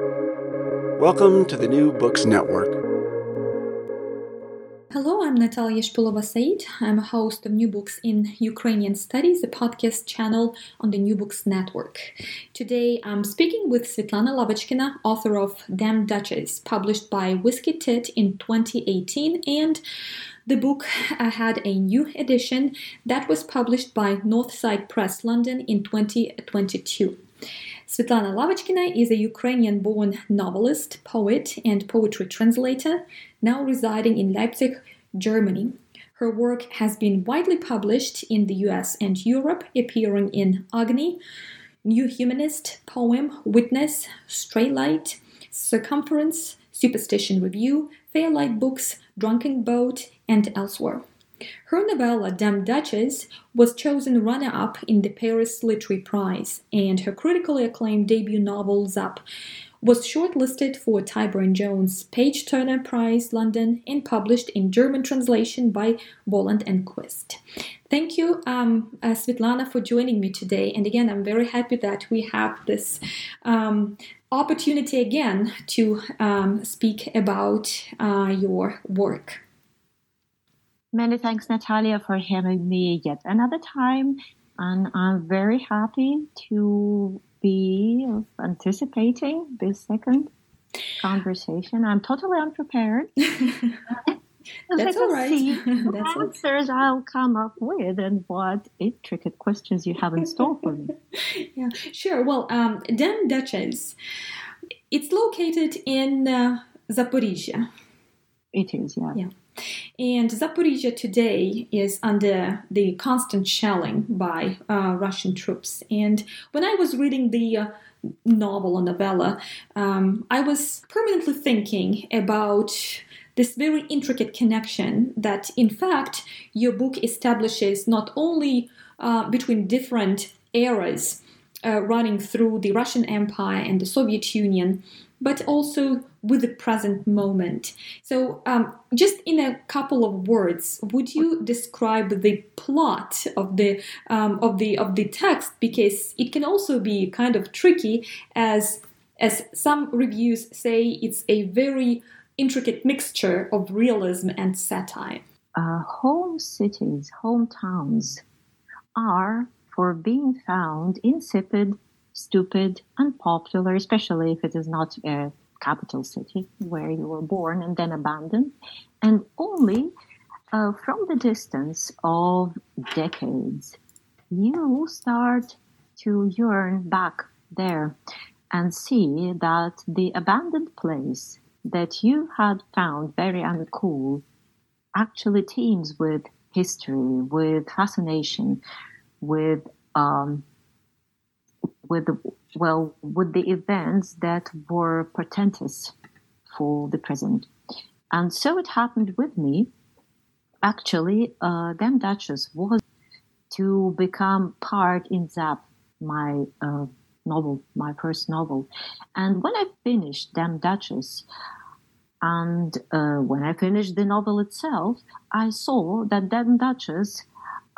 Welcome to the New Books Network. Hello, I'm Nataliya Shpylova-Saeed. I'm a host of New Books in Ukrainian Studies, a podcast channel on the New Books Network. Today I'm speaking with Svetlana Lavochkina, author of Dam Duchess, published by Whiskey Tit in 2018, and the book uh, had a new edition that was published by Northside Press London in 2022. Svetlana Lavochkina is a Ukrainian born novelist, poet, and poetry translator, now residing in Leipzig, Germany. Her work has been widely published in the US and Europe, appearing in Agni, New Humanist, Poem, Witness, Stray Light, Circumference, Superstition Review, Fairlight Books, Drunken Boat, and elsewhere. Her novella Dam Duchess was chosen runner up in the Paris Literary Prize, and her critically acclaimed debut novel Zap was shortlisted for Tibor Jones Page Turner Prize London and published in German translation by Voland and Quist. Thank you, um, uh, Svetlana, for joining me today. And again, I'm very happy that we have this um, opportunity again to um, speak about uh, your work. Many thanks, Nataliya, for having me yet another time. And I'm very happy to be anticipating this second conversation. I'm totally unprepared. That's all right. See That's what answers I'll come up with and what intricate questions you have in store for me. yeah, sure. Well, um, Dam Duchess, it's located in uh, Zaporizhia. It is, yeah. Yeah. And Zaporizhia today is under the constant shelling by uh, Russian troops. And when I was reading the uh, novel or novella, um, I was permanently thinking about this very intricate connection that, in fact, your book establishes not only uh, between different eras uh, running through the Russian Empire and the Soviet Union, but also with the present moment. So, um, just in a couple of words, would you describe the plot of the um, of the of the text? Because it can also be kind of tricky, as as some reviews say, it's a very intricate mixture of realism and satire. Uh, home cities, hometowns are for being found insipid, stupid, unpopular, especially if it is not a capital city where you were born and then abandoned. And only uh, from the distance of decades, you start to yearn back there and see that the abandoned place that you had found very uncool actually teems with history, with fascination, with um, with well with the events that were portentous for the present. And so it happened with me. Actually, uh, Dam Duchess was to become part in Zap, my uh, novel, my first novel. And when I finished Dam Duchess, and uh, when I finished the novel itself, I saw that Dam Duchess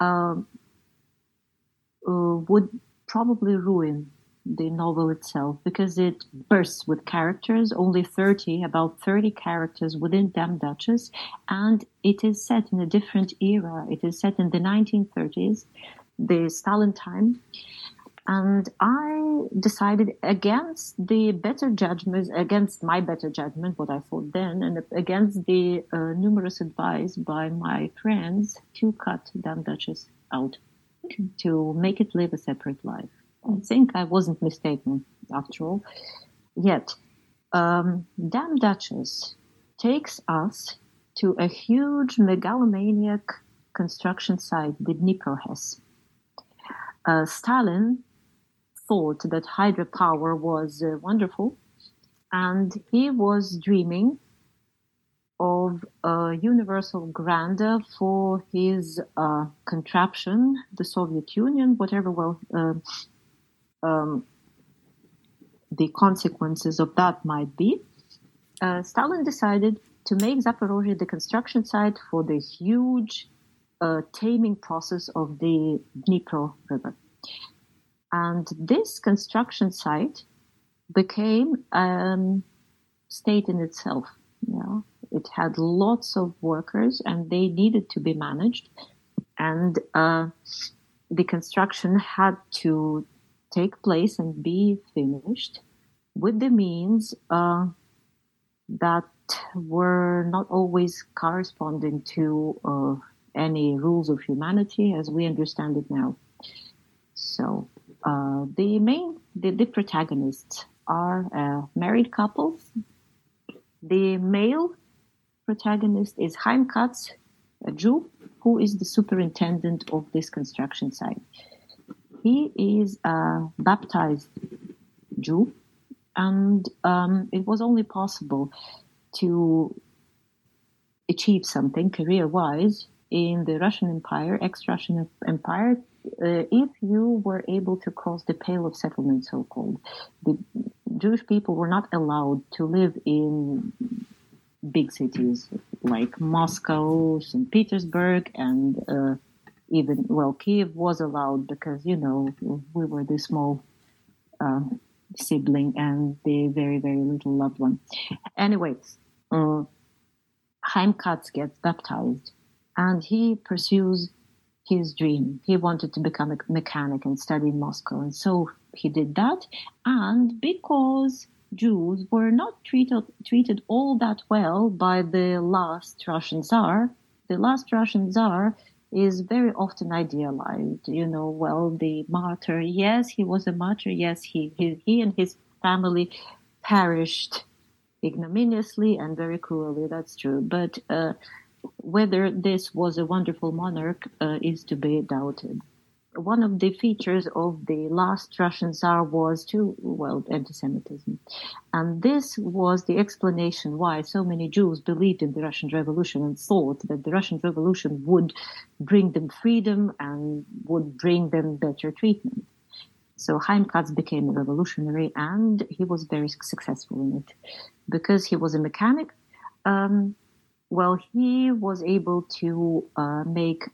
uh, uh, would probably ruin the novel itself because it bursts with characters, only 30, about 30 characters within Dam Duchess, and it is set in a different era. It is set in the 1930s, the Stalin time. And I decided against the better judgment, against my better judgment, what I thought then, and against the uh, numerous advice by my friends to cut Dam Duchess out to make it live a separate life. I think I wasn't mistaken after all. Yet, um, Dam Duchess takes us to a huge megalomaniac construction site, the Dnipro Uh, Stalin thought that hydropower was uh, wonderful, and he was dreaming of a universal grandeur for his uh, contraption, the Soviet Union, whatever well uh, um, the consequences of that might be. Uh, Stalin decided to make Zaporozhye the construction site for the huge uh, taming process of the Dnipro River. And this construction site became a state in itself. Yeah. It had lots of workers and they needed to be managed. And uh, the construction had to take place and be finished with the means uh, that were not always corresponding to uh, any rules of humanity as we understand it now. So uh, the main, the, the protagonists are a married couple. The male protagonist is Chaim Katz, a Jew, who is the superintendent of this construction site. He is a baptized Jew, and um, it was only possible to achieve something career wise in the Russian Empire, ex Russian Empire, uh, if you were able to cross the Pale of Settlement, so called. The Jewish people were not allowed to live in big cities like Moscow, St. Petersburg, and uh, even, well, Kiev was allowed because, you know, we were the small uh, sibling and the very, very little loved one. Anyways, uh, Chaim Katz gets baptized and he pursues his dream. He wanted to become a mechanic and study in Moscow. And so he did that. And because Jews were not treated, treated all that well by the last Russian Tsar, the last Russian Tsar is very often idealized. You know, well, the martyr, yes, he was a martyr. Yes, he, he, he and his family perished ignominiously and very cruelly. That's true. But uh, whether this was a wonderful monarch uh, is to be doubted. One of the features of the last Russian Tsar was too, well, anti-Semitism. And this was the explanation why so many Jews believed in the Russian Revolution and thought that the Russian Revolution would bring them freedom and would bring them better treatment. So Chaim Katz became a revolutionary and he was very successful in it. Because he was a mechanic, um, well, he was able to uh, make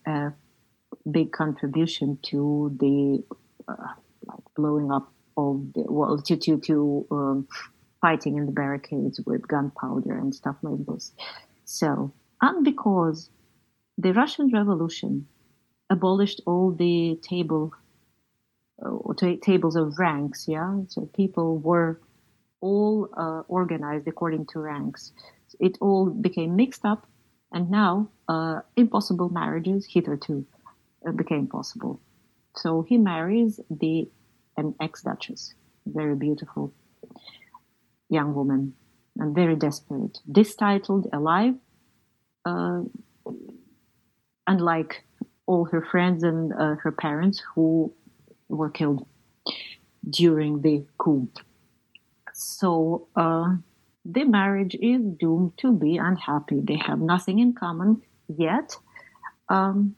big contribution to the uh, like blowing up of the well to to to um, fighting in the barricades with gunpowder and stuff like this. So, and because the Russian Revolution abolished all the table uh, t- tables of ranks, yeah, so people were all uh, organized according to ranks. It all became mixed up, and now uh, impossible marriages hitherto became possible. So he marries the an ex-duchess, very beautiful young woman, and very desperate, titled alive, uh, unlike all her friends and uh, her parents who were killed during the coup. So uh, the marriage is doomed to be unhappy. They have nothing in common yet. Um,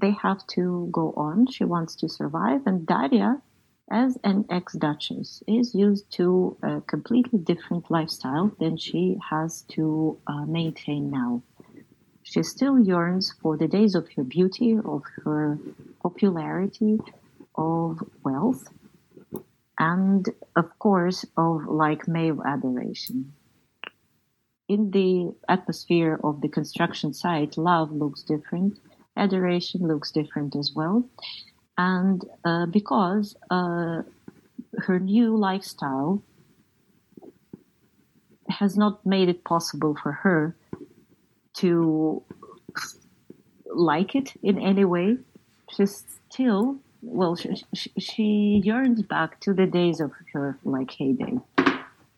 they have to go on. She wants to survive. And Daria, as an ex duchess, is used to a completely different lifestyle than she has to uh, maintain now. She still yearns for the days of her beauty, of her popularity, of wealth, and of course of like male adoration. In the atmosphere of the construction site, love looks different, adoration looks different as well. And uh, because uh, her new lifestyle has not made it possible for her to like it in any way, she's still well, she, she yearns back to the days of her like heyday,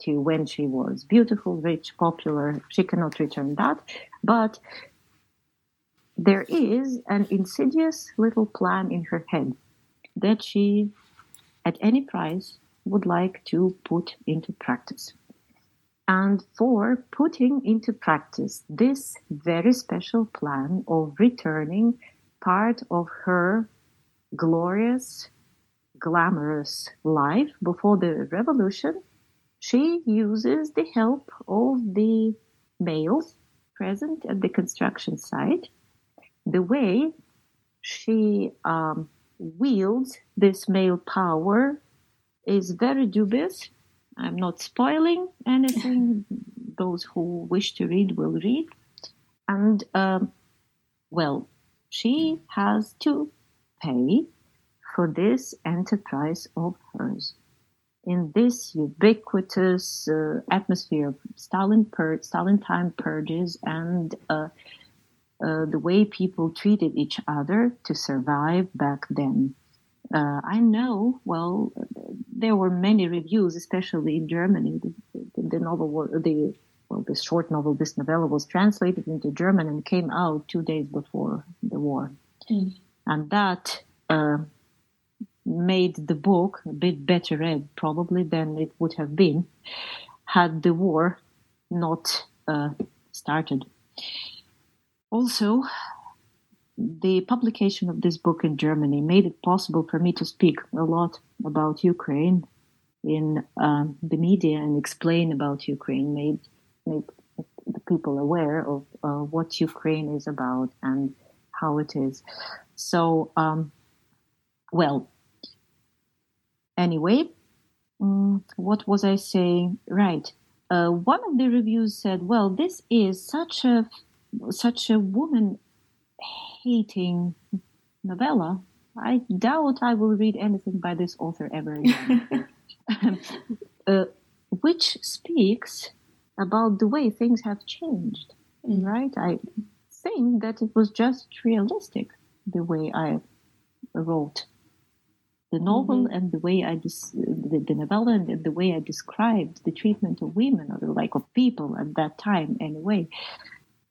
to when she was beautiful, rich, popular. She cannot return that, but there is an insidious little plan in her head that she, at any price, would like to put into practice. And for putting into practice this very special plan of returning part of her glorious, glamorous life before the revolution, she uses the help of the males present at the construction site. The way she um, wields this male power is very dubious I'm not spoiling anything. Those who wish to read will read. And, um, well, she has to pay for this enterprise of hers. In this ubiquitous uh, atmosphere of Stalin, pur- Stalin time purges and uh, uh, the way people treated each other to survive back then. Uh, I know, well, there were many reviews, especially in Germany. The, the, the novel, the well, the short novel, this novella was translated into German and came out two days before the war, mm. and that uh, made the book a bit better read, probably than it would have been had the war not uh, started. Also, the publication of this book in Germany made it possible for me to speak a lot about Ukraine in uh, the media and explain about Ukraine, made made the people aware of uh, what Ukraine is about and how it is. So, um, well, anyway, um, what was I saying? Right. Uh, one of the reviews said, "Well, this is such a such a woman hating novella, I doubt I will read anything by this author ever again. uh, which speaks about the way things have changed, mm. right? I think that it was just realistic the way I wrote the novel mm-hmm. and the way I dis- the, the novella and the way I described the treatment of women or the like of people at that time anyway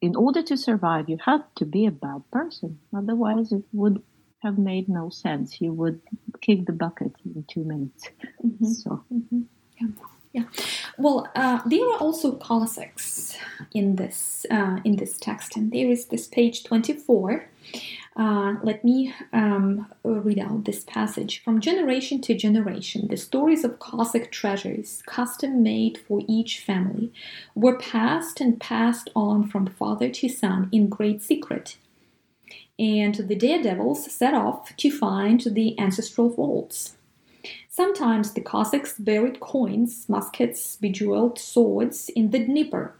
in order to survive, you have to be a bad person. Otherwise, it would have made no sense. You would kick the bucket in two minutes. Mm-hmm. So, mm-hmm. yeah. Yeah. Well, uh, there are also Cossacks in this uh, in this text, and there is this page twenty four. Uh, let me um, read out this passage. From generation to generation, the stories of Cossack treasures, custom made for each family, were passed and passed on from father to son in great secret. And the daredevils set off to find the ancestral vaults. Sometimes the Cossacks buried coins, muskets, bejeweled swords in the Dnieper,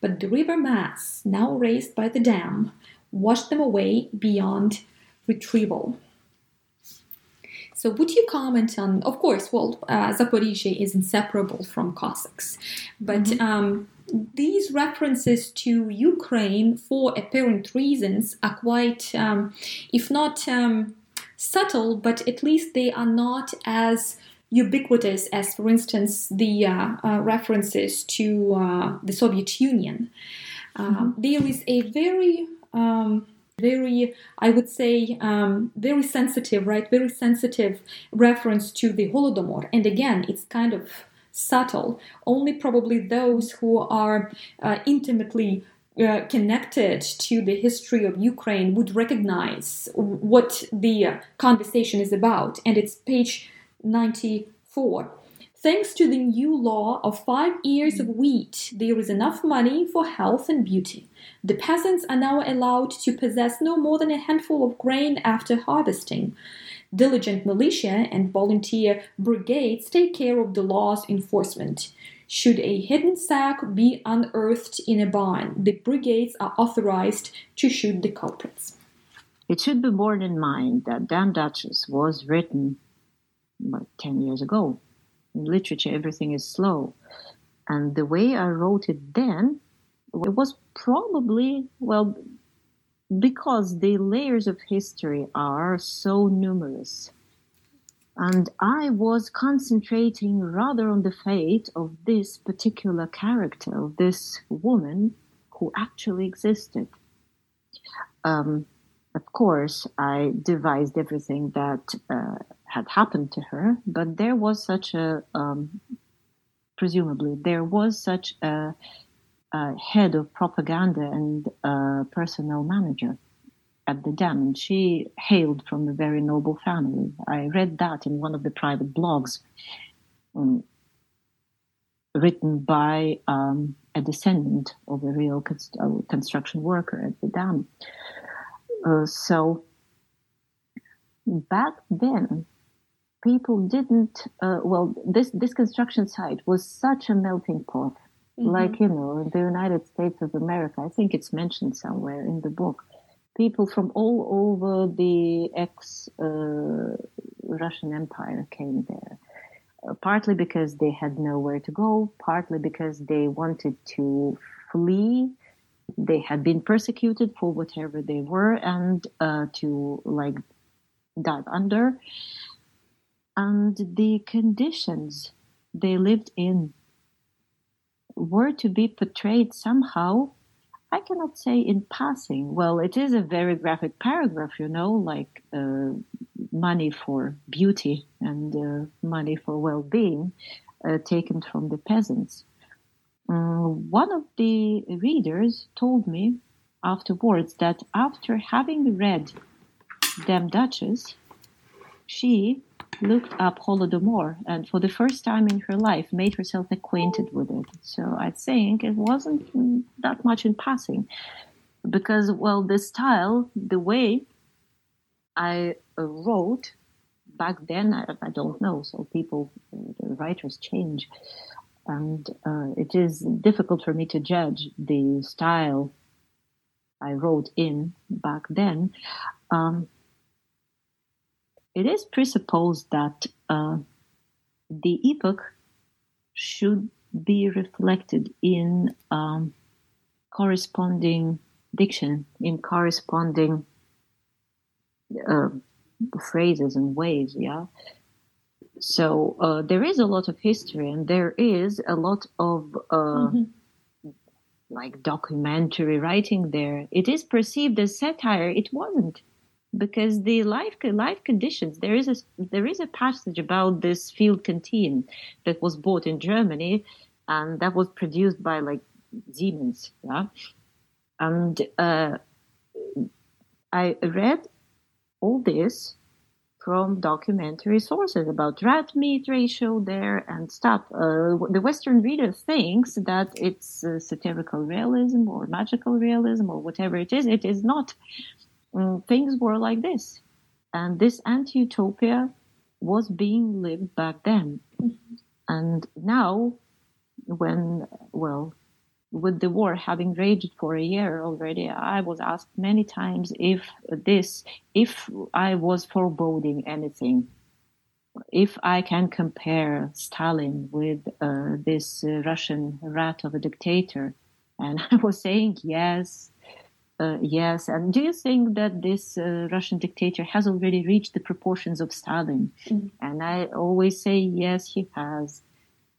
but the river mass, now raised by the dam, wash them away beyond retrieval. So, would you comment on? Of course, well, uh, Zaporizhia is inseparable from Cossacks, but mm-hmm. um, these references to Ukraine for apparent reasons are quite, um, if not um, subtle, but at least they are not as ubiquitous as, for instance, the uh, uh, references to uh, the Soviet Union. Uh, mm-hmm. There is a very um, very, I would say, um, very sensitive, right? Very sensitive reference to the Holodomor. And again, it's kind of subtle. Only probably those who are uh, intimately uh, connected to the history of Ukraine would recognize what the conversation is about. And it's page 94. Thanks to the new law of five ears of wheat, there is enough money for health and beauty. The peasants are now allowed to possess no more than a handful of grain after harvesting. Diligent militia and volunteer brigades take care of the law's enforcement. Should a hidden sack be unearthed in a barn, the brigades are authorized to shoot the culprits. It should be borne in mind that Dam Duchess was written about 10 years ago in literature, everything is slow. And the way I wrote it then, it was probably, well, because the layers of history are so numerous. And I was concentrating rather on the fate of this particular character, of this woman who actually existed. Um, of course, I devised everything that uh, had happened to her, but there was such a, um, presumably, there was such a, a, head of propaganda and a personnel manager at the dam, and she hailed from a very noble family. I read that in one of the private blogs um, written by um, a descendant of a real const- uh, construction worker at the dam. Uh, so back then, people didn't. Uh, well, this this construction site was such a melting pot. Mm-hmm. Like you know, in the United States of America, I think it's mentioned somewhere in the book. People from all over the ex uh, Russian Empire came there uh, partly because they had nowhere to go, partly because they wanted to flee. They had been persecuted for whatever they were and uh, to like dive under. And the conditions they lived in were to be portrayed somehow I cannot say in passing. Well, it is a very graphic paragraph, you know, like uh, money for beauty and uh, money for well being uh, taken from the peasants. Um, one of the readers told me afterwards that after having read Dam Duchess, she looked up Holodomor and for the first time in her life made herself acquainted with it. So I think it wasn't that much in passing because, well, the style, the way I wrote back then, I, I don't know. So people, writers change. And uh, it is difficult for me to judge the style I wrote in back then. Um, it is presupposed that uh, the epoch should be reflected in um, corresponding diction, in corresponding uh, phrases and ways, yeah. So uh, there is a lot of history, and there is a lot of uh, mm-hmm. like documentary writing there. It is perceived as satire. It wasn't because the life life conditions there is a there is a passage about this field canteen that was bought in Germany and that was produced by like Siemens yeah and uh, I read all this from documentary sources about rat meat ratio there and stuff. Uh, the Western reader thinks that it's uh, satirical realism or magical realism or whatever it is. It is not um, things were like this. And this anti utopia was being lived back then. Mm-hmm. And now, when, well, with the war having raged for a year already, I was asked many times if this, if I was foreboding anything, if I can compare Stalin with uh, this uh, Russian rat of a dictator. And I was saying yes, uh, yes. And do you think that this uh, Russian dictator has already reached the proportions of Stalin? Mm-hmm. And I always say, yes, he has.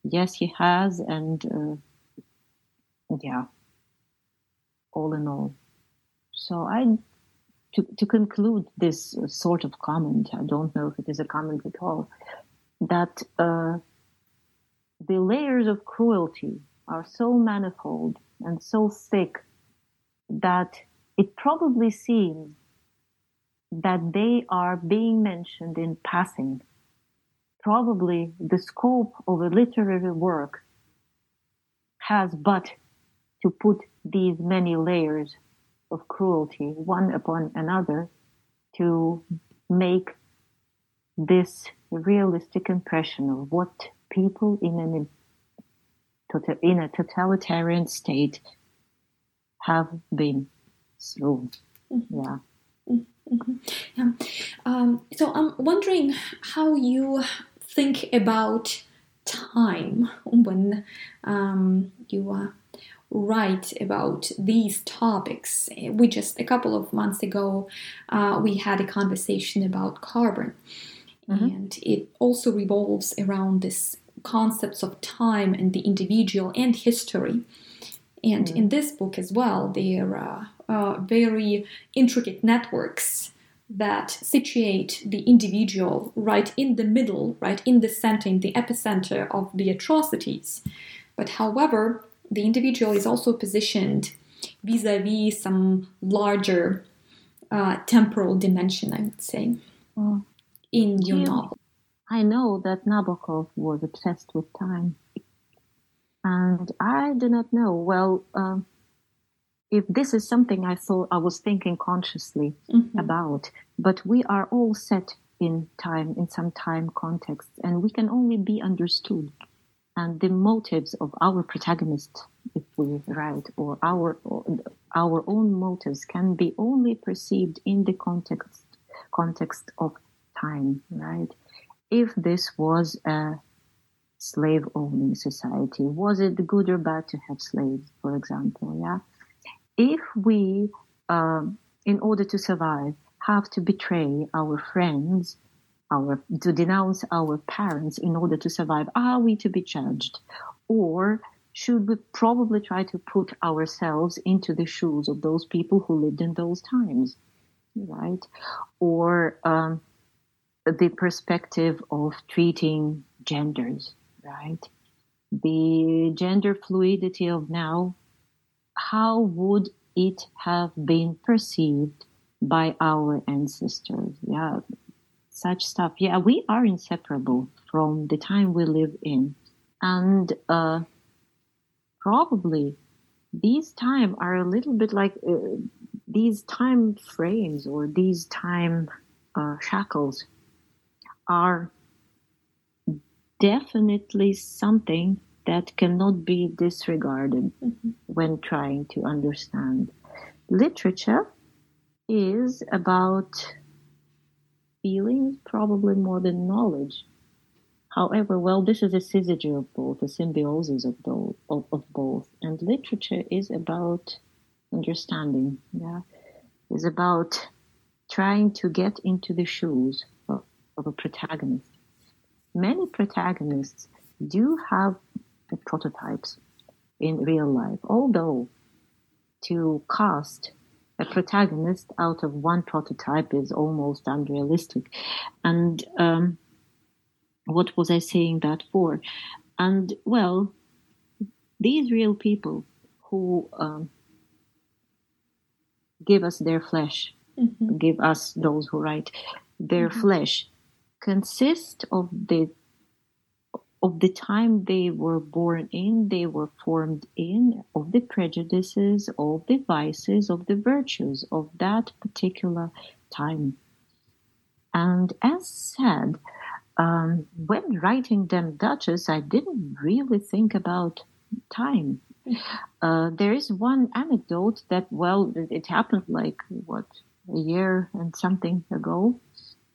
Yes, he has. And uh, yeah, all in all. So I, to, to conclude this sort of comment, I don't know if it is a comment at all, that uh, the layers of cruelty are so manifold and so thick that it probably seems that they are being mentioned in passing. Probably the scope of a literary work has but to put these many layers of cruelty one upon another to make this realistic impression of what people in an in a totalitarian state have been so, mm-hmm. yeah. Mm-hmm. Yeah. Um, so I'm wondering how you think about time when um, you uh, write about these topics. We just a couple of months ago uh, we had a conversation about carbon, mm-hmm. and it also revolves around this concepts of time and the individual and history. And mm-hmm. in this book as well, there are uh, very intricate networks that situate the individual right in the middle, right in the center, in the epicenter of the atrocities. But however, the individual is also positioned vis a vis some larger uh, temporal dimension, I would say, mm. in your novel. I know that Nabokov was obsessed with time. And I do not know. Well, uh, if this is something I thought I was thinking consciously mm-hmm. about, but we are all set in time, in some time context, and we can only be understood. And the motives of our protagonist, if we write, or our or our own motives, can be only perceived in the context context of time, right? If this was a slave owning society, was it good or bad to have slaves, for example? Yeah. If we, um, in order to survive, have to betray our friends, our to denounce our parents in order to survive, are we to be judged, or should we probably try to put ourselves into the shoes of those people who lived in those times, right? Or um, the perspective of treating genders, right? The gender fluidity of now, how would it have been perceived by our ancestors? Yeah, such stuff. Yeah, we are inseparable from the time we live in. And uh, probably these time are a little bit like uh, these time frames or these time uh, shackles are definitely something that cannot be disregarded mm-hmm. when trying to understand. Literature is about feelings, probably more than knowledge. However, well, this is a syzygy of both, a symbiosis of, both, of, of both. And literature is about understanding, yeah, is about trying to get into the shoes of, of a protagonist many protagonists do have prototypes in real life, although to cast a protagonist out of one prototype is almost unrealistic. And um, what was I saying that for? And well, these real people who um, give us their flesh, mm-hmm. give us those who write their mm-hmm. flesh, consist of the of the time they were born in, they were formed in, of the prejudices, of the vices, of the virtues of that particular time. And as said, um, when writing Dam Duchess, I didn't really think about time. Uh, there is one anecdote that, well, it happened like, what, a year and something ago.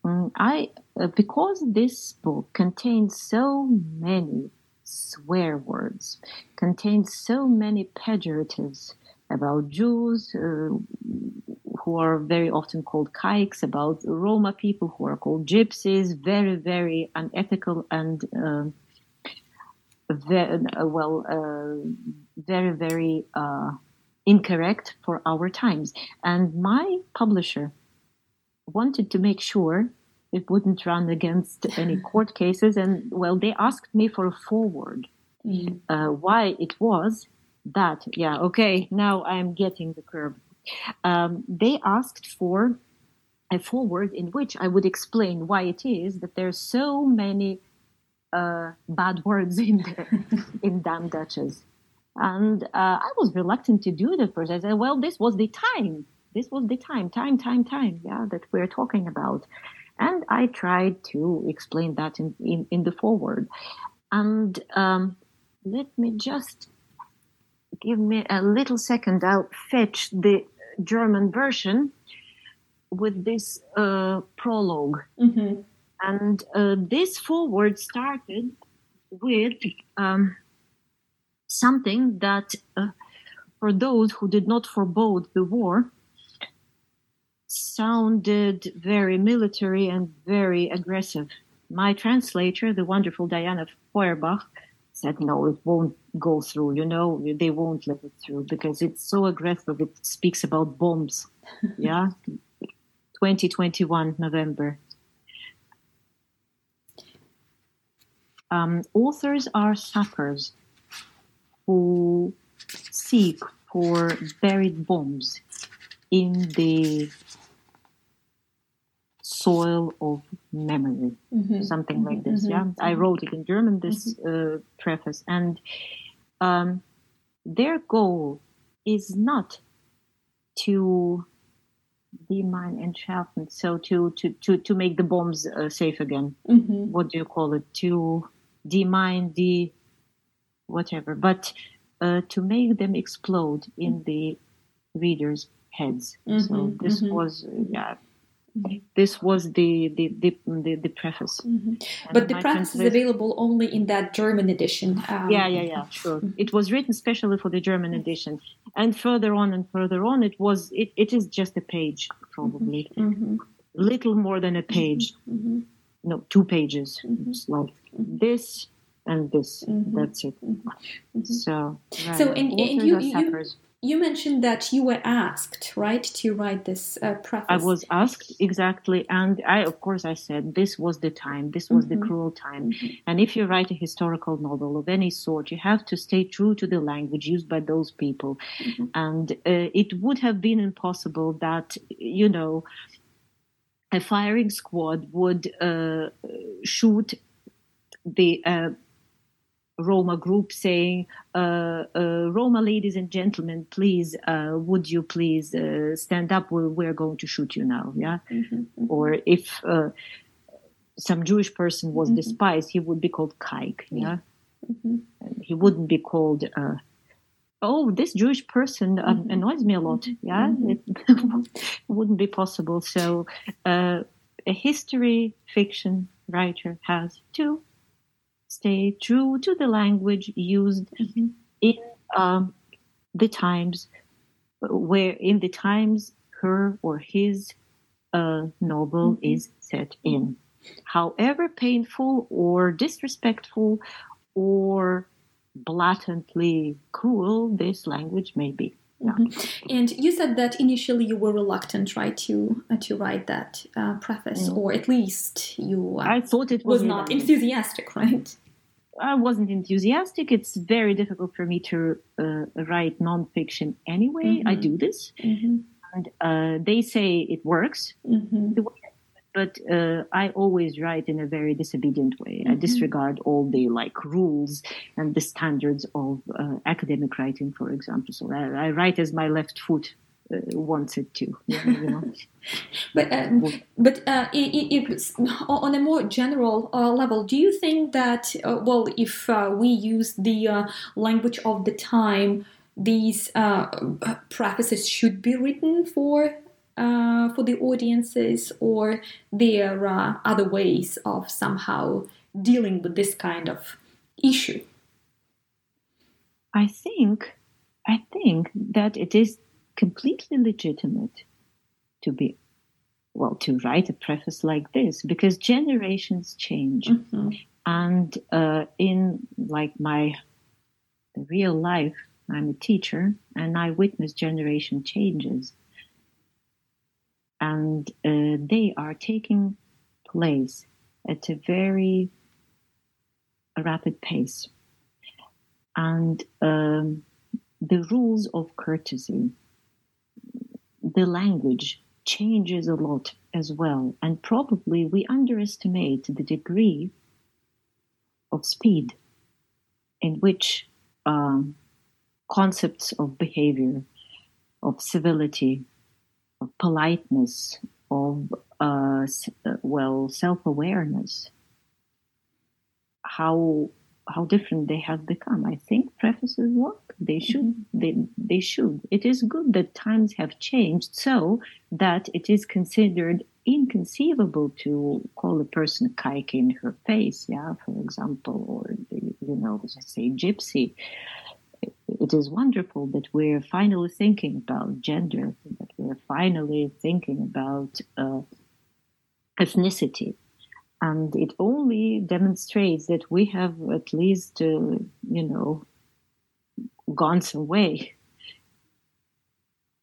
Mm, I uh, because this book contains so many swear words, contains so many pejoratives about Jews uh, who are very often called kikes, about Roma people who are called gypsies, very very unethical and uh, very, uh, well uh, very very uh, incorrect for our times. And my publisher wanted to make sure it wouldn't run against any court cases. And well, they asked me for a forward. Mm. Uh, why it was that, yeah, okay, now I'm getting the curve. Um, they asked for a forward in which I would explain why it is that there's so many uh, bad words in there, in Dam Duchess. And uh, I was reluctant to do that first. I said, well, this was the time. This was the time, time, time, time, yeah, that we're talking about. And I tried to explain that in, in, in the foreword. And um, let me just give me a little second. I'll fetch the German version with this uh, prolog mm-hmm. And uh, this foreword started with um, something that, uh, for those who did not forebode the war, sounded very military and very aggressive. My translator, the wonderful Diana Feuerbach, said, no, it won't go through, you know, they won't let it through because it's so aggressive. It speaks about bombs. yeah. 2021, November. Um, authors are sappers who seek for buried bombs in the soil of memory, mm-hmm. something like this. Mm-hmm. Yeah, I mm-hmm. wrote it in German. This mm-hmm. uh, preface, and um, their goal is not to demine enchantment. So to to to to make the bombs uh, safe again. Mhm. What do you call it? To demine the whatever, but uh, to make them explode in the readers' heads. So Mhm, this mhm. was uh, yeah. This was the the the, the, the preface. Mhm. But the preface is available only in that German edition. Um, yeah, yeah, yeah, sure. Mm-hmm. It was written specially for the German mm-hmm. edition, and further on and further on, it was it, it is just a page, probably mhm, little more than a page. No, two pages. It's like this and this. That's it. So, right. So, and- and you- you-. You mentioned that you were asked, right, to write this uh, preface. I was asked exactly, and I, of course, I said this was the time, this was Mhm. the cruel time. Mhm. And if you write a historical novel of any sort, you have to stay true to the language used by those people. Mhm. And uh, it would have been impossible that, you know, a firing squad would uh, shoot the uh, Roma group saying, uh, uh, Roma ladies and gentlemen, please, uh, would you please uh, stand up? We're, we're going to shoot you now. Yeah. Mhm, mhm. Or if uh, some Jewish person was Mhm. despised, he would be called kike. Yeah. Mhm. He wouldn't be called, uh, oh, this Jewish person um, Mhm. annoys me a lot. Yeah. Mhm. It wouldn't be possible. So uh, a history fiction writer has to stay true to the language used Mhm. in um, the times where in the times her or his uh, novel Mhm. is set in however painful or disrespectful or blatantly cruel this language may be Yeah. Mhm. And you said that initially you were reluctant, right, to uh, to write that uh, preface, Mm. or at least you uh, i thought it was was not enthusiastic, right? I wasn't enthusiastic. It's very difficult for me to uh, write nonfiction anyway. I Mhm. do this, Mm-hmm. and uh, they say it works. Mm-hmm. But uh, I always write in a very disobedient way. I Mhm. disregard all the like rules and the standards of uh, academic writing, for example. So I, I write as my left foot uh, wants it to. You know? But um, but uh, i i it's on a more general uh, level, do you think that uh, well, if uh, we use the uh, language of the time, these uh, prefaces should be written for uh, for the audiences, or there are other ways of somehow dealing with this kind of issue? I think, I think that it is completely legitimate to be, well, to write a preface like this because generations change. Mhm. and uh, in like my real life i'm a teacher and i witness generation changes and uh, they are taking place at a very rapid pace. And um, the rules of courtesy the language changes a lot as well. And probably we underestimate the degree of speed in which um, concepts of behavior, of civility, politeness, of uh, uh, well self-awareness, how how different they have become. I think prefaces work. They should. They they should. It is good that times have changed so that it is considered inconceivable to call a person kike in her face, yeah, for example, or you know, say gypsy. It is wonderful that we're finally thinking about gender, that we're finally thinking about uh, ethnicity. And it only demonstrates that we have at least, uh, you know, gone some way.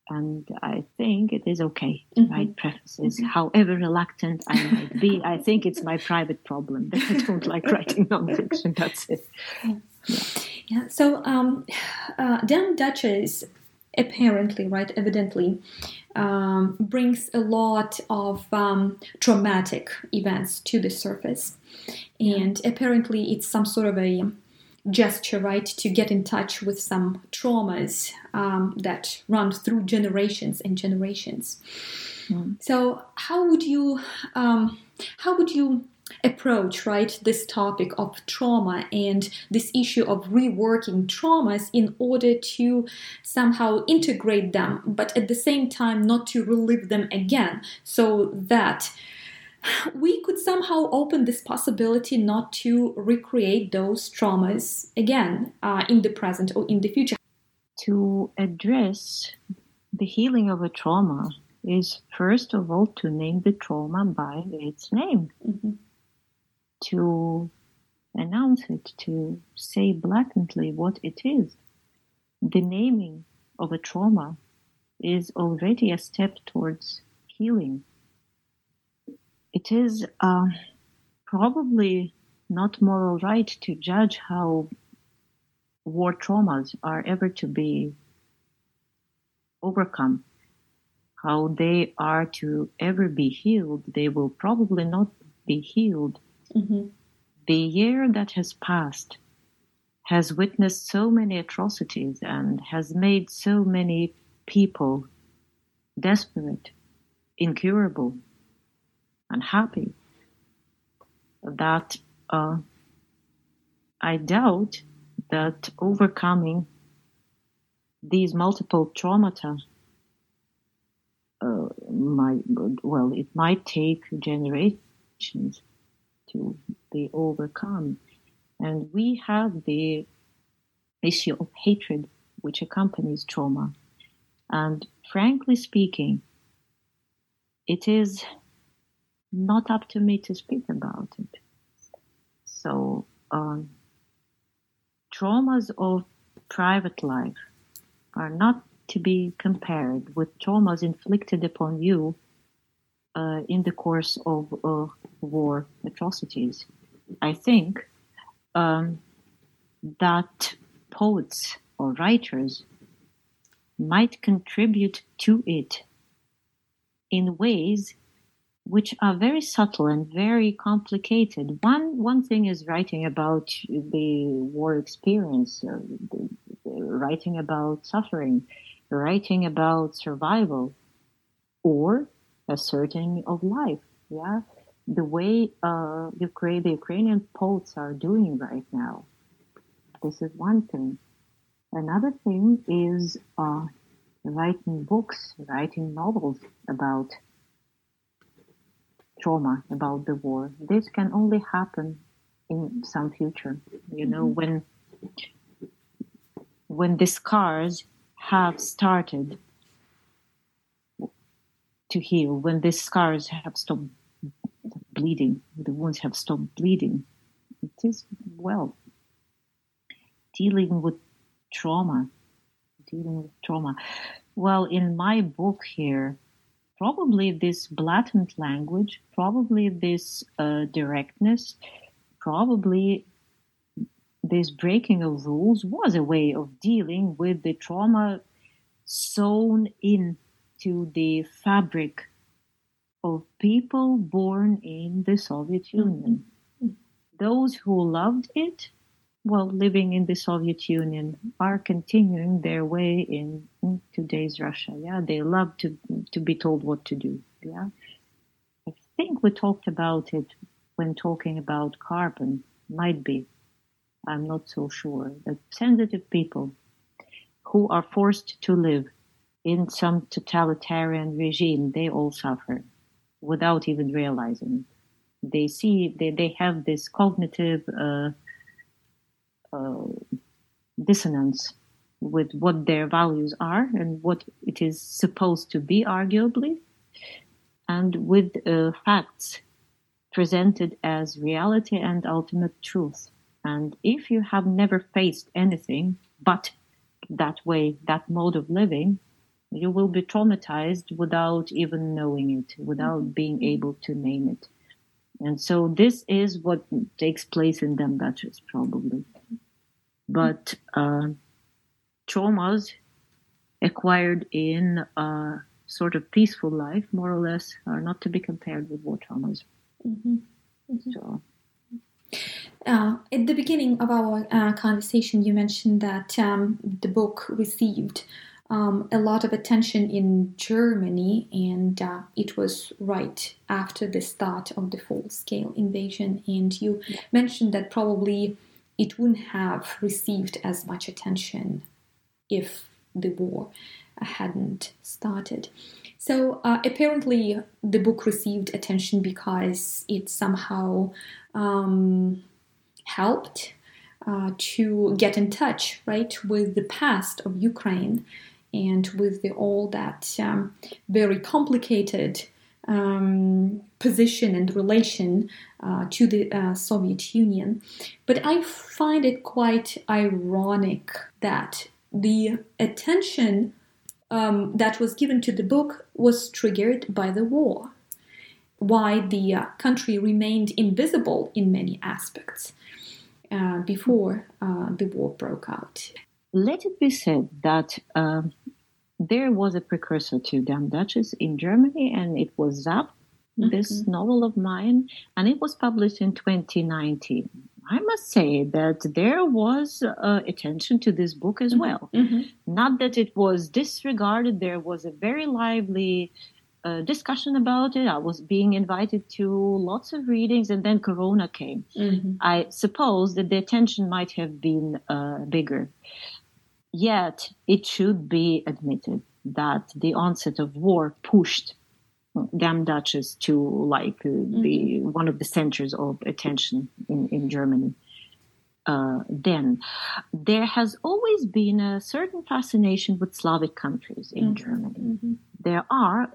And I think it is okay to Mhm. write prefaces, however reluctant I might be. I think it's my private problem that I don't like writing nonfiction. That's it. Yeah. So, um, uh, Dam Duchess apparently, right, evidently, um, brings a lot of um, traumatic events to the surface, and apparently, it's some sort of a gesture, right, to get in touch with some traumas um, that run through generations and generations. Mm. So, how would you, um, how would you approach right this topic of trauma and this issue of reworking traumas in order to somehow integrate them but at the same time not to relive them again so that we could somehow open this possibility not to recreate those traumas again uh, in the present or in the future. To address the healing of a trauma is first of all to name the trauma by its name, mm-hmm. To announce it, to say blatantly what it is. The naming of a trauma is already a step towards healing it is uh, probably not moral right to judge how war traumas are ever to be overcome, how they are to ever be healed. They will probably not be healed. Mm-hmm. The year that has passed has witnessed so many atrocities and has made so many people desperate, incurable unhappy, that uh, I doubt that overcoming these multiple traumata uh, might well it might take generations to be overcome and we have the issue of hatred which accompanies trauma and frankly speaking it is not up to me to speak about it. So, um, traumas of private life are not to be compared with traumas inflicted upon you in the course of uh, war atrocities. I think um, that poets or writers might contribute to it in ways which are very subtle and very complicated. One one thing is writing about the war experience, uh, the, the, writing about suffering, writing about survival, or asserting of life. Yeah, the way uh, Ukraine, the Ukrainian poets are doing right now. This is one thing. Another thing is uh, writing books, writing novels about trauma about the war. This can only happen in some future. You know, mm-hmm. when when the scars have started to heal, when the scars have stopped bleeding, the wounds have stopped bleeding, it is well dealing with trauma, dealing with trauma. Well, in my book here, probably this blatant language, probably this uh, directness, probably this breaking of rules was a way of dealing with the trauma sewn into the fabric of people born in the Soviet Union. Mm-hmm. Those who loved it well, living in the Soviet Union are continuing their way in, in, today's Russia. Yeah, they love to to be told what to do. Yeah, I think we talked about it when talking about carbon. Might be, I'm not so sure. That sensitive people who are forced to live in some totalitarian regime, they all suffer without even realizing. They see they they have this cognitive. Uh, uh, dissonance with what their values are and what it is supposed to be, arguably, and with uh, facts presented as reality and ultimate truth. And if you have never faced anything but that way, that mode of living, you will be traumatized without even knowing it, without being able to name it. And so this is what takes place in them Donbass, probably but uh, traumas acquired in a sort of peaceful life, more or less, are not to be compared with war traumas. Mm-hmm. Mm-hmm. So. Uh, at the beginning of our uh, conversation, you mentioned that um, the book received um, a lot of attention in Germany, and uh, it was right after the start of the full scale invasion. And you mentioned that probably it wouldn't have received as much attention if the war hadn't started. So uh, apparently, the book received attention because it somehow um, helped uh, to get in touch, right, with the past of Ukraine and with the, all that um, very complicated um, position and relation uh, to the uh, Soviet Union. But I find it quite ironic that the attention um, that was given to the book was triggered by the war. Why the uh, country remained invisible in many aspects uh, before uh, the war broke out. Let it be said that um, there was a precursor to Dam Duchess in Germany, and it was Zap, mm-hmm. this novel of mine, and it was published in 2019. I must say that there was uh, attention to this book as mm-hmm. well. Mm-hmm. Not that it was disregarded, there was a very lively uh, discussion about it. I was being invited to lots of readings, and then Corona came. Mm-hmm. I suppose that the attention might have been uh, bigger. Yet it should be admitted that the onset of war pushed Dam Duchess to like uh, mm-hmm. one of the centers of attention in, in Germany. Uh, then there has always been a certain fascination with Slavic countries in mm-hmm. Germany. Mm-hmm. There are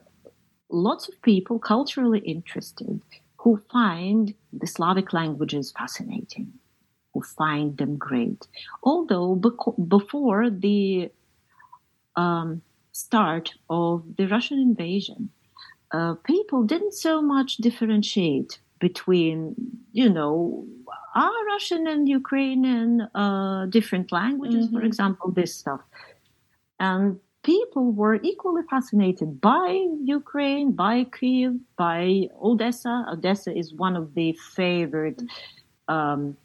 lots of people culturally interested who find the Slavic languages fascinating who find them great. Although before the um, start of the Russian invasion, uh, people didn't so much differentiate between, you know, are Russian and Ukrainian uh, different languages, mm-hmm. for example, this stuff. And people were equally fascinated by Ukraine, by Kiev, by Odessa. Odessa is one of the favorite um,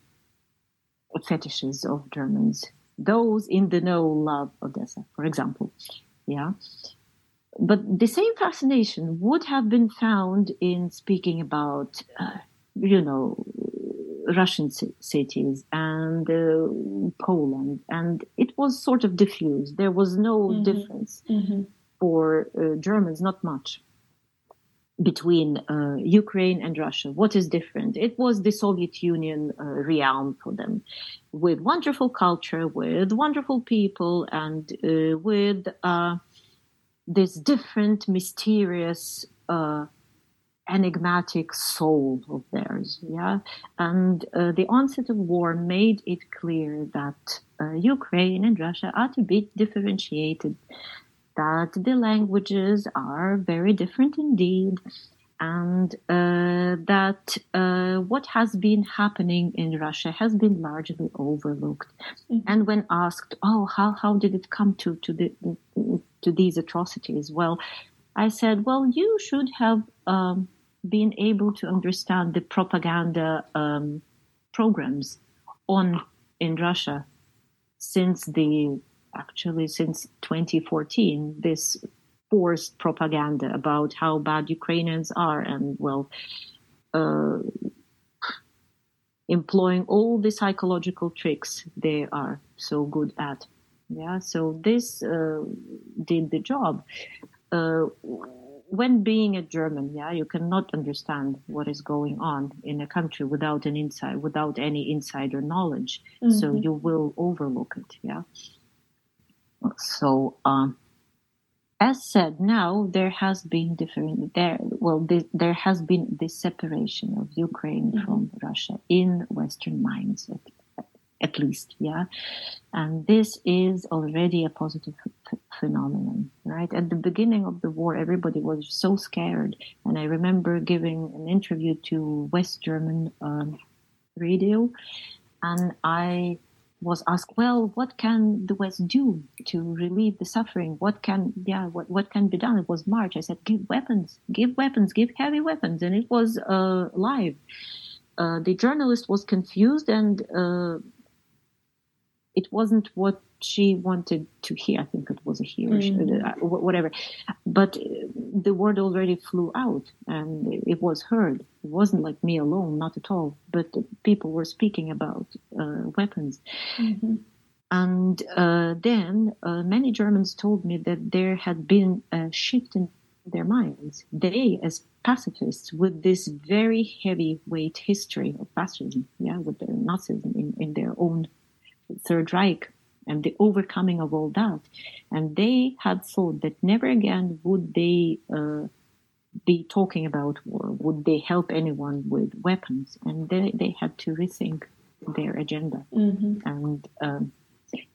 fetishes of Germans. Those in the know love Odessa, for example. Yeah. But the same fascination would have been found in speaking about, uh, you know, Russian cities and uh, Poland, and it was sort of diffused. There was no mm-hmm. difference mm-hmm. for uh, Germans, not much between uh, Ukraine and Russia. What is different? It was the Soviet Union uh, realm for them, with wonderful culture, with wonderful people, and uh, with uh, this different, mysterious, uh, enigmatic soul of theirs. Yeah, and uh, the onset of war made it clear that Ukraine and Russia are to be differentiated that the languages are very different indeed, and uh, that uh, what has been happening in Russia has been largely overlooked. Mm-hmm. And when asked, "Oh, how how did it come to to the to these atrocities?" Well, I said, "Well, you should have um, been able to understand the propaganda um, programs on in Russia since the actually since 2014 this forced propaganda about how bad Ukrainians are and well uh, employing all the psychological tricks they are so good at yeah so this uh, did the job uh, when being a German, yeah, you cannot understand what is going on in a country without an insight, without any insider knowledge. Mm-hmm. So you will overlook it, yeah. So, um, as said, now there has been different there. Well, this, there has been this separation of Ukraine mm-hmm. from Russia in Western minds, at, at, least, yeah. And this is already a positive f- phenomenon, right? At the beginning of the war, everybody was so scared, and I remember giving an interview to West German um, radio, and I was asked, well, what can the West do to relieve the suffering? What can, yeah, what, what can be done? It was March. I said, give weapons, give weapons, give heavy weapons. And it was uh, live. uh, the journalist was confused and uh, it wasn't what she wanted to hear. I think it was a he or mm. uh, whatever. But the word already flew out and it was heard. It wasn't like me alone, not at all. But people were speaking about uh, weapons. Mm-hmm. And uh, then uh, many Germans told me that there had been a shift in their minds. They, as pacifists, with this very heavyweight history of fascism, yeah, with the Nazism in, in their own Third Reich and the overcoming of all that, and they had thought that never again would they uh, be talking about war, would they help anyone with weapons, and they, they had to rethink their agenda. Mm-hmm. And um,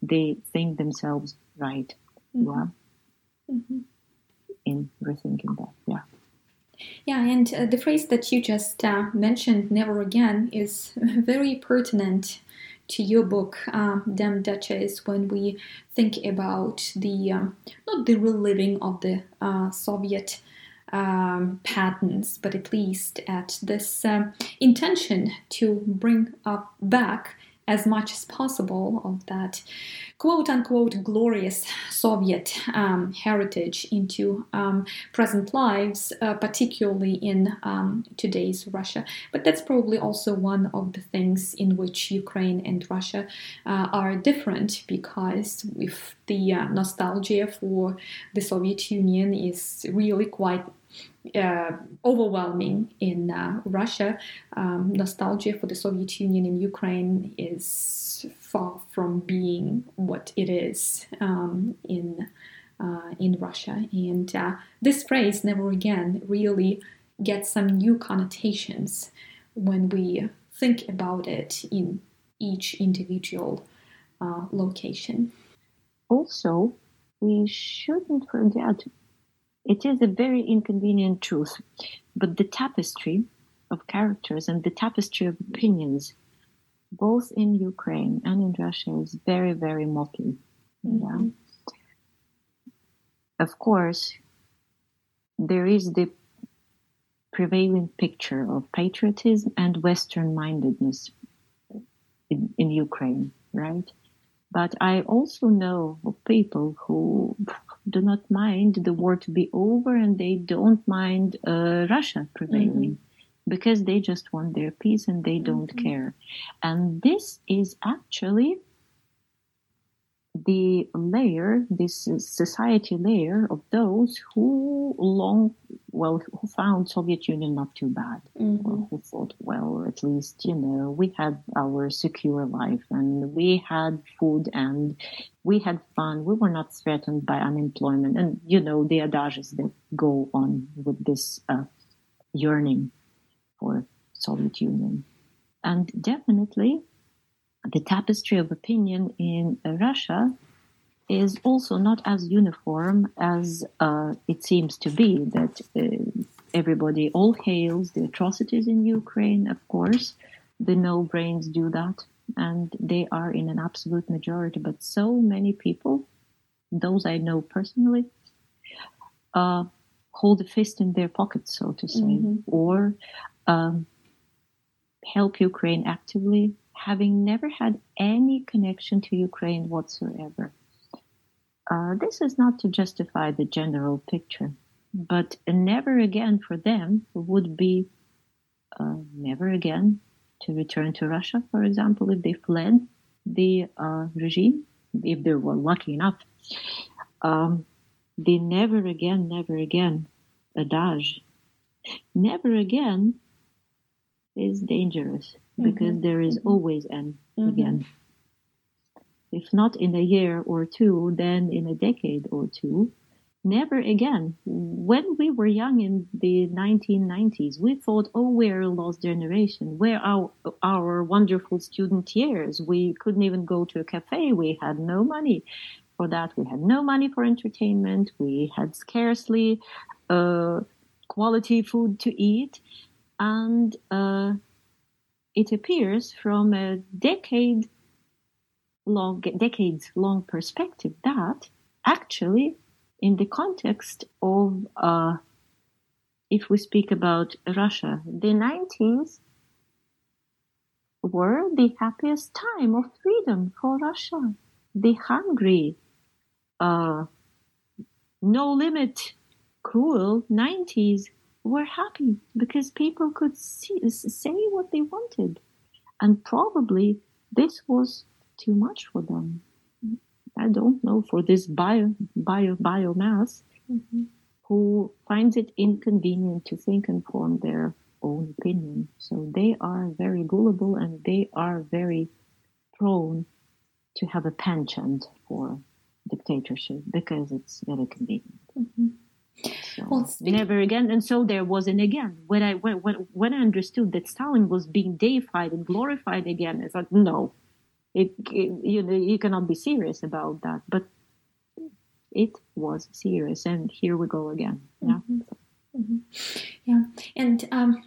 they think themselves right. Mm-hmm. Yeah. Mm-hmm. In rethinking that. Yeah. Yeah, and uh, the phrase that you just uh, mentioned, never again, is very pertinent to your book, uh, Dam Duchess, when we think about the, um, not the reliving of the uh, Soviet um, patterns, but at least at this uh, intention to bring up back as much as possible of that quote unquote glorious Soviet um, heritage into um, present lives, uh, particularly in um, today's Russia. But that's probably also one of the things in which Ukraine and Russia uh, are different because if the uh, nostalgia for the Soviet Union is really quite uh, overwhelming in uh, Russia. Um, nostalgia for the Soviet Union in Ukraine is far from being what it is um, in uh, in Russia, and uh, this phrase "never again" really gets some new connotations when we think about it in each individual uh, location. Also, we shouldn't forget it is a very inconvenient truth, but the tapestry of characters and the tapestry of opinions, both in Ukraine and in Russia, is very, very. Mm-hmm. Yeah. Of course, there is the prevailing picture of patriotism and Western mindedness in, in Ukraine, right? But I also know of people who do not mind the war to be over and they don't mind uh, Russia prevailing. Mm-hmm. Because they just want their peace and they don't mm-hmm. care. And this is actually the layer, this society layer of those who long, well, who found Soviet Union not too bad, mm-hmm. who thought, well, at least you know we had our secure life and we had food and we had fun. We were not threatened by unemployment, and you know the adages that go on with this uh, yearning for Soviet Union, and definitely the tapestry of opinion in uh, Russia is also not as uniform as uh, it seems to be. That uh, everybody all hails the atrocities in Ukraine, of course. The no brains do that, and they are in an absolute majority. But so many people, those I know personally, uh, hold a fist in their pocket, so to say, mm-hmm. or um, help Ukraine actively having never had any connection to Ukraine whatsoever. Uh, this is not to justify the general picture, but never again for them would be uh, never again to return to Russia, for example, if they fled the uh, regime, if they were lucky enough. Um, the never again, never again adage, never again is dangerous because mm-hmm. there is mm-hmm. always an mm-hmm. again. If not in a year or two, then in a decade or two. Never again. When we were young in the 1990s, we thought, oh, we're a lost generation. Where are our wonderful student years? We couldn't even go to a cafe. We had no money for that. We had no money for entertainment. We had scarcely uh, quality food to eat. And uh, it appears from a decade long, decades long perspective that actually, in the context of, uh, if we speak about Russia, the 90s were the happiest time of freedom for Russia. The hungry, uh, no limit, cruel 90s were happy because people could see, say what they wanted. And probably this was too much for them. I don't know, for this bio, bio, biomass mm-hmm. who finds it inconvenient to think and form their own opinion. So they are very gullible and they are very prone to have a penchant for dictatorship because it's very convenient. Mm-hmm. So well, never again. And so there wasn't again. When I when, when I understood that Stalin was being deified and glorified again, I thought, no, it, it you know you cannot be serious about that. But it was serious, and here we go again. Yeah. Mm-hmm. Mm-hmm. Yeah, and um,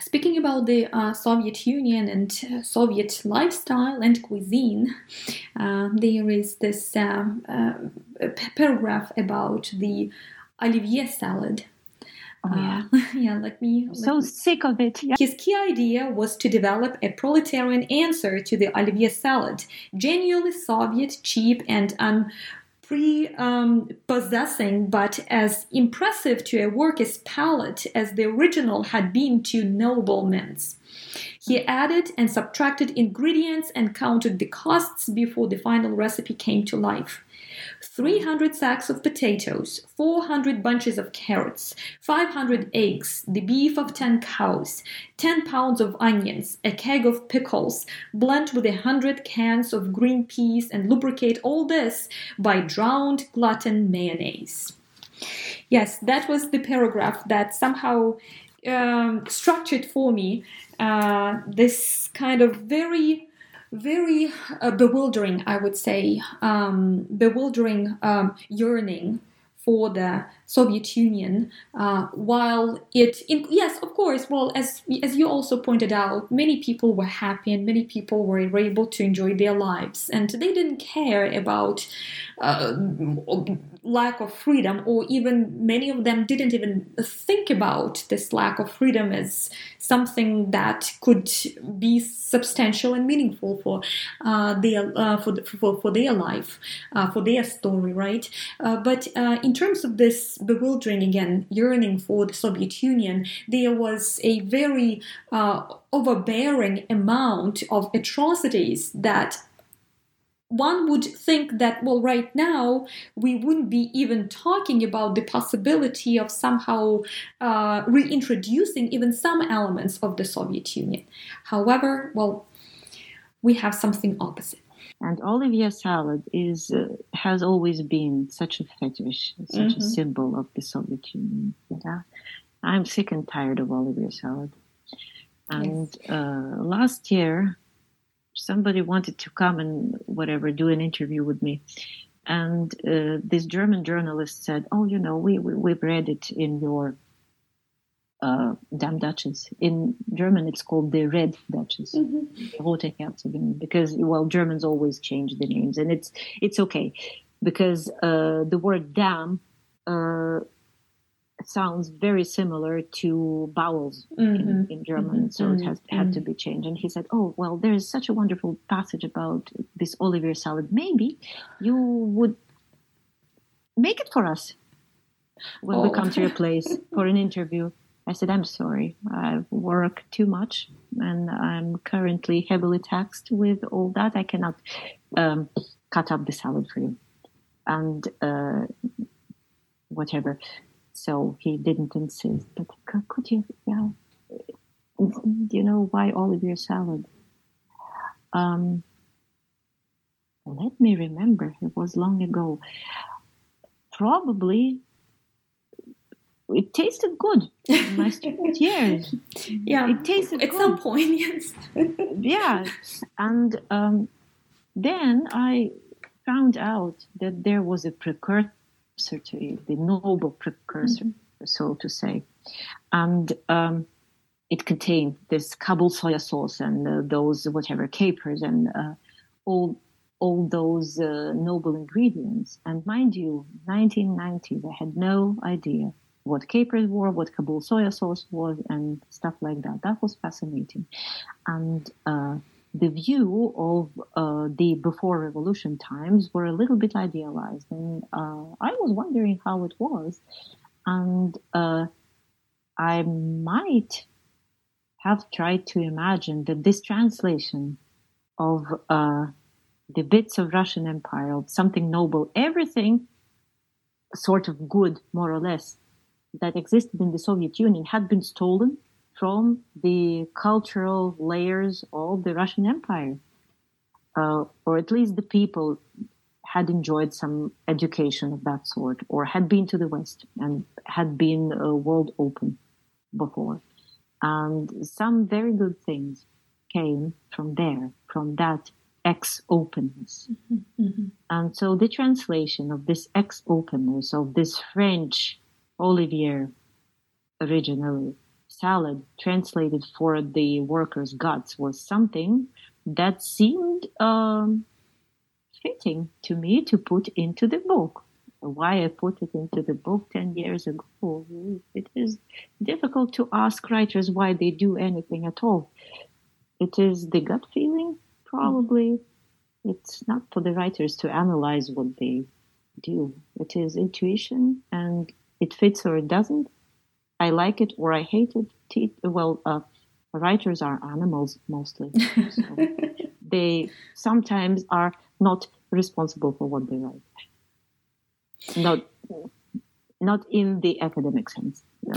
speaking about the uh, Soviet Union and uh, Soviet lifestyle and cuisine, uh, there is this um, uh, paragraph about the Olivier salad. Oh, yeah. Uh, yeah, let me. Let so me. sick of it. Yeah. His key idea was to develop a proletarian answer to the Olivier salad, genuinely Soviet, cheap, and un prepossessing, um, but as impressive to a worker's palate as the original had been to noblemen's. He added and subtracted ingredients and counted the costs before the final recipe came to life. 300 sacks of potatoes, 400 bunches of carrots, 500 eggs, the beef of 10 cows, 10 pounds of onions, a keg of pickles, blend with a hundred cans of green peas, and lubricate all this by drowned glutton mayonnaise. Yes, that was the paragraph that somehow um, structured for me uh, this kind of very very uh, bewildering, I would say, um, bewildering um, yearning for the Soviet Union, uh, while it, in, yes, of course, well, as as you also pointed out, many people were happy and many people were able to enjoy their lives, and they didn't care about uh, lack of freedom, or even many of them didn't even think about this lack of freedom as something that could be substantial and meaningful for uh, their uh, for, for for their life, uh, for their story, right? Uh, but in terms of this bewildering again yearning for the Soviet Union, there was a very uh, overbearing amount of atrocities that one would think that, well, right now we wouldn't be even talking about the possibility of somehow uh, reintroducing even some elements of the Soviet Union. However, well, we have something opposite. And Olivier salad is uh, has always been such a fetish, such mm-hmm. a symbol of the Soviet Union. Yeah? I'm sick and tired of Olivier salad. And yes. uh, last year, somebody wanted to come and whatever do an interview with me, and uh, this German journalist said, "Oh, you know, we, we we've read it in your uh, Dam Duchess. In German, it's called the Red Duchess, mm-hmm. Rote Herzogin, because well, Germans always change the names, and it's it's okay because uh, the word Dame uh, sounds very similar to bowels mm-hmm. in, in, German, mm-hmm. so it has had to mm-hmm. be changed. And he said, "Oh well, there is such a wonderful passage about this Olivier salad. Maybe you would make it for us." when oh. we come to your place for an interview. I said, I'm sorry. I work too much and I'm currently heavily taxed with all that. I cannot um, cut up the salad for you. And uh, whatever. So he didn't insist. But could you, yeah, you know, why Olivier salad? Um, let me remember. It was long ago. Probably it tasted good my student years. Yeah, it tasted at good. some point. Yes. yeah, and um, then I found out that there was a precursor to it, the noble precursor, mm-hmm. so to say, and um, it contained this Kabul soya sauce and uh, those whatever capers and uh, all all those uh, noble ingredients. And mind you, 1990s, I had no idea what capers were, what Kabul soya sauce was, and stuff like that. That was fascinating. And uh, the view of uh, the before revolution times were a little bit idealized. And uh, I was wondering how it was. And uh, I might have tried to imagine that this translation of uh, the bits of Russian Empire, of something noble, everything sort of good, more or less, that existed in the Soviet Union had been stolen from the cultural layers of the Russian Empire. Uh, or at least the people had enjoyed some education of that sort, or had been to the West and had been uh, world open before. And some very good things came from there, from that ex openness. Mm-hmm, mm-hmm. And so the translation of this ex openness, of this French Olivier originally salad translated for the workers' guts was something that seemed um, fitting to me to put into the book. Why I put it into the book 10 years ago, it is difficult to ask writers why they do anything at all. It is the gut feeling, probably. It's not for the writers to analyze what they do. It is intuition and it fits or it doesn't. I like it or I hate it. Well, uh, writers are animals mostly. So they sometimes are not responsible for what they write. Not, not in the academic sense. No.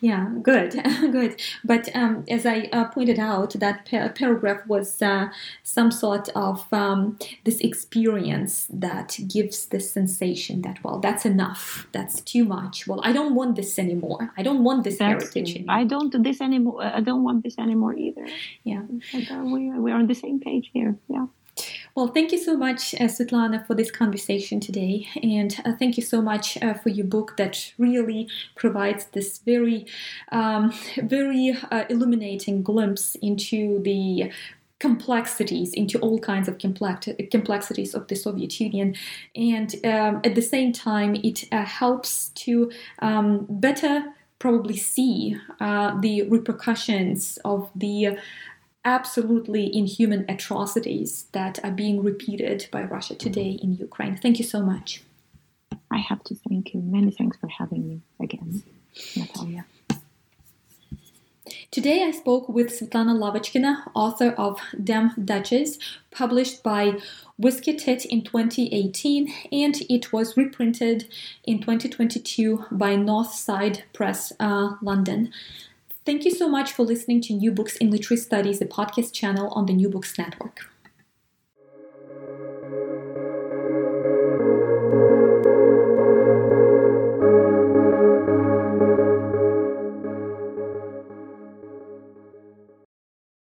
Yeah, good, good. But um, as I uh, pointed out, that pa- paragraph was uh, some sort of um, this experience that gives the sensation that, well, that's enough, that's too much. Well, I don't want this anymore. I don't want this heritage anymore. I don't do this anymore. I don't want this anymore either. Yeah, uh, we, we're on the same page here. Yeah. Well, thank you so much, uh, Svetlana, for this conversation today. And uh, thank you so much uh, for your book that really provides this very, um, very uh, illuminating glimpse into the complexities into all kinds of complexities of the Soviet Union, and um, at the same time, it uh, helps to um, better probably see uh, the repercussions of the absolutely inhuman atrocities that are being repeated by Russia today in Ukraine. Thank you so much. I have to thank you. Many thanks for having me again, Nataliya. Today I spoke with Svetlana Lavochkina, author of Dam Duchess, published by Whiskey Tit in 2018, and it was reprinted in 2022 by Northside Press, uh, London. Thank you so much for listening to New Books in Literary Studies, the podcast channel on the New Books Network.